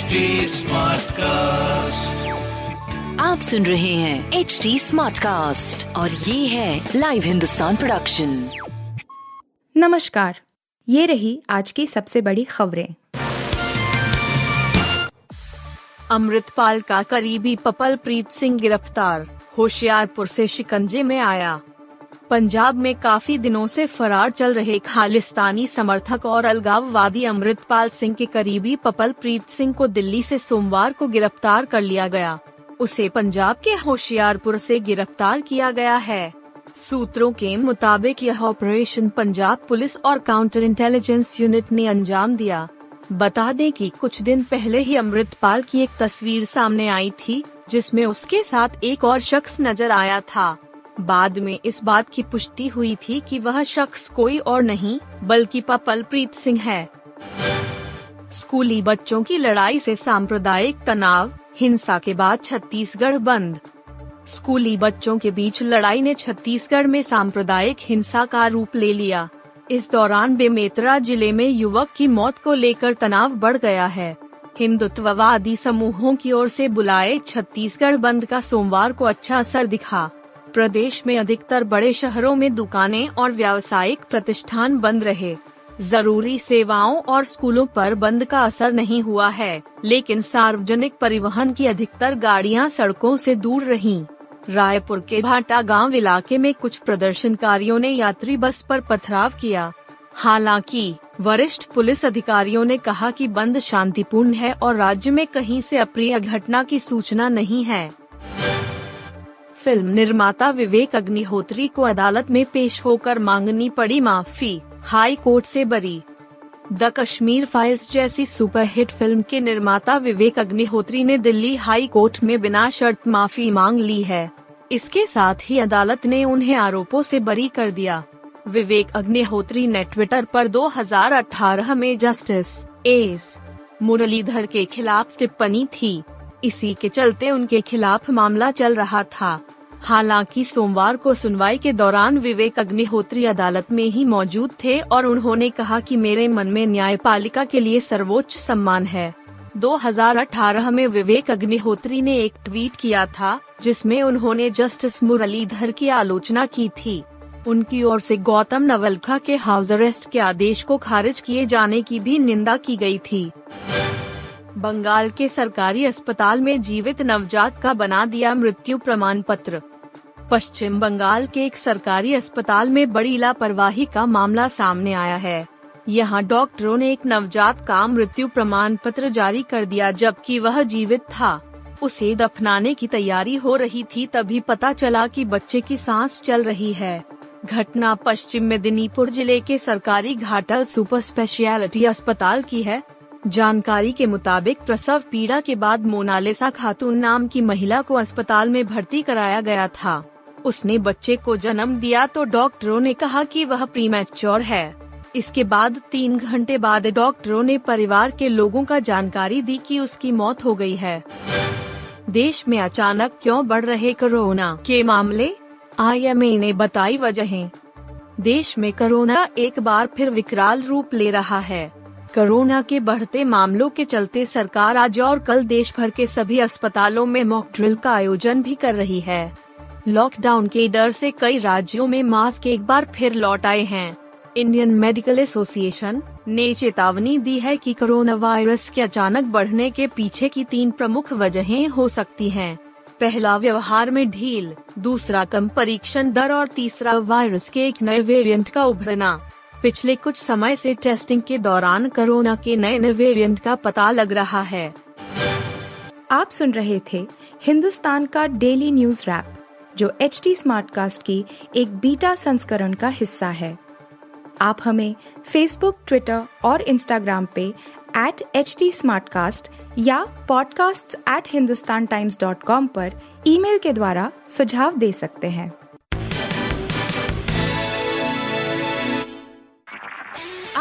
HD cast आप सुन रहे हैं एच डी स्मार्ट कास्ट और ये है लाइव हिंदुस्तान प्रोडक्शन नमस्कार ये रही आज की सबसे बड़ी खबरें। अमृतपाल का करीबी पपल प्रीत सिंह गिरफ़्तार होशियारपुर से शिकंजे में आया। पंजाब में काफ़ी दिनों से फरार चल रहे खालिस्तानी समर्थक और अलगाववादी अमृतपाल सिंह के करीबी पपल प्रीत सिंह को दिल्ली से सोमवार को गिरफ़्तार कर लिया गया। उसे पंजाब के होशियारपुर से गिरफ़्तार किया गया है। सूत्रों के मुताबिक यह ऑपरेशन पंजाब पुलिस और काउंटर इंटेलिजेंस यूनिट ने अंजाम दिया। बता दें कि कुछ दिन पहले ही अमृतपाल की एक तस्वीर सामने आई थी, जिसमें उसके साथ एक और शख्स नज़र आया था। बाद में इस बात की पुष्टि हुई थी कि वह शख्स कोई और नहीं, बल्कि पपल प्रीत सिंह है। स्कूली बच्चों की लड़ाई से सांप्रदायिक तनाव, हिंसा के बाद छत्तीसगढ़ बंद। स्कूली बच्चों के बीच लड़ाई ने छत्तीसगढ़ में सांप्रदायिक हिंसा का रूप ले लिया। इस दौरान बेमेतरा ज़िले में युवक की मौत को लेकर तनाव बढ़ गया है। हिंदुत्ववादी समूहों की ओर से बुलाए छत्तीसगढ़ बंद का सोमवार को अच्छा असर दिखा। प्रदेश में अधिकतर बड़े शहरों में दुकानें और व्यावसायिक प्रतिष्ठान बंद रहे। ज़रूरी सेवाओं और स्कूलों पर बंद का असर नहीं हुआ है, लेकिन सार्वजनिक परिवहन की अधिकतर गाड़ियाँ सड़कों से दूर रहीं। रायपुर के भाटा गाँव इलाके में कुछ प्रदर्शनकारियों ने यात्री बस पर पथराव किया। हालाँकि, वरिष्ठ पुलिस अधिकारियों ने कहा कि बंद शांतिपूर्ण है और राज्य में कहीं से अप्रिय घटना की सूचना नहीं है। फ़िल्म निर्माता विवेक अग्निहोत्री को अदालत में पेश होकर मांगनी पड़ी माफ़ी, हाई कोर्ट से बरी। द कश्मीर फाइल्स जैसी सुपरहिट फ़िल्म के निर्माता विवेक अग्निहोत्री ने दिल्ली हाई कोर्ट में बिना शर्त माफ़ी मांग ली है। इसके साथ ही अदालत ने उन्हें आरोपों से बरी कर दिया। विवेक अग्निहोत्री ने ट्विटर पर 2018 में जस्टिस, एस, मुरलीधर के खिलाफ टिप्पणी थी। इसी के चलते उनके खिलाफ मामला चल रहा था। हालाँकि सोमवार को सुनवाई के दौरान विवेक अग्निहोत्री अदालत में ही मौजूद थे और उन्होंने कहा कि मेरे मन में न्यायपालिका के लिए सर्वोच्च सम्मान है। 2018 में विवेक अग्निहोत्री ने एक ट्वीट किया था, जिसमें उन्होंने जस्टिस मुरलीधर की आलोचना की थी। उनकी ओर से गौतम नवलखा के हाउस अरेस्ट के आदेश को खारिज किए जाने की भी निंदा की गई थी। बंगाल के सरकारी अस्पताल में जीवित नवजात का बना दिया मृत्यु प्रमाण पत्र पश्चिम बंगाल के एक सरकारी अस्पताल में बड़ी लापरवाही का मामला सामने आया है। यहाँ डॉक्टरों ने एक नवजात का मृत्यु प्रमाण पत्र जारी कर दिया जबकि वह जीवित था। उसे दफनाने की तैयारी हो रही थी तभी पता चला कि बच्चे की सांस चल रही है। घटना पश्चिम मेदिनीपुर ज़िले के सरकारी घाटल सुपर स्पेशलिटी अस्पताल की है। जानकारी के मुताबिक प्रसव पीड़ा के बाद मोनालिसा खातून नाम की महिला को अस्पताल में भर्ती कराया गया था। उसने बच्चे को जन्म दिया तो डॉक्टरों ने कहा कि वह प्रीमेच्योर है। इसके बाद तीन घंटे बाद डॉक्टरों ने परिवार के लोगों का जानकारी दी कि उसकी मौत हो गई है। देश में अचानक क्यों बढ़ रहे कोरोना के मामले? आई ने बताई वजहें। देश में कोरोना एक बार फिर विकराल रूप ले रहा है। कोरोना के बढ़ते मामलों के चलते सरकार आज और कल देश भर के सभी अस्पतालों में मॉक ड्रिल का आयोजन भी कर रही है। लॉकडाउन के डर से कई राज्यों में मास्क एक बार फिर लौट आए हैं। इंडियन मेडिकल एसोसिएशन ने चेतावनी दी है कि कोरोना वायरस के अचानक बढ़ने के पीछे की तीन प्रमुख वजहें हो सकती हैं। पहला व्यवहार में ढील, दूसरा कम परीक्षण दर और तीसरा वायरस के एक नए वेरिएंट का उभरना। पिछले कुछ समय से टेस्टिंग के दौरान कोरोना के नए नए वेरिएंट का पता लग रहा है। आप सुन रहे थे हिंदुस्तान का डेली न्यूज़ रैप जो एच टी स्मार्ट कास्ट की एक बीटा संस्करण का हिस्सा है। आप हमें फेसबुक ट्विटर और इंस्टाग्राम पे एट एच टी या podcasts@hindustantimes.com पर ईमेल के द्वारा सुझाव दे सकते हैं।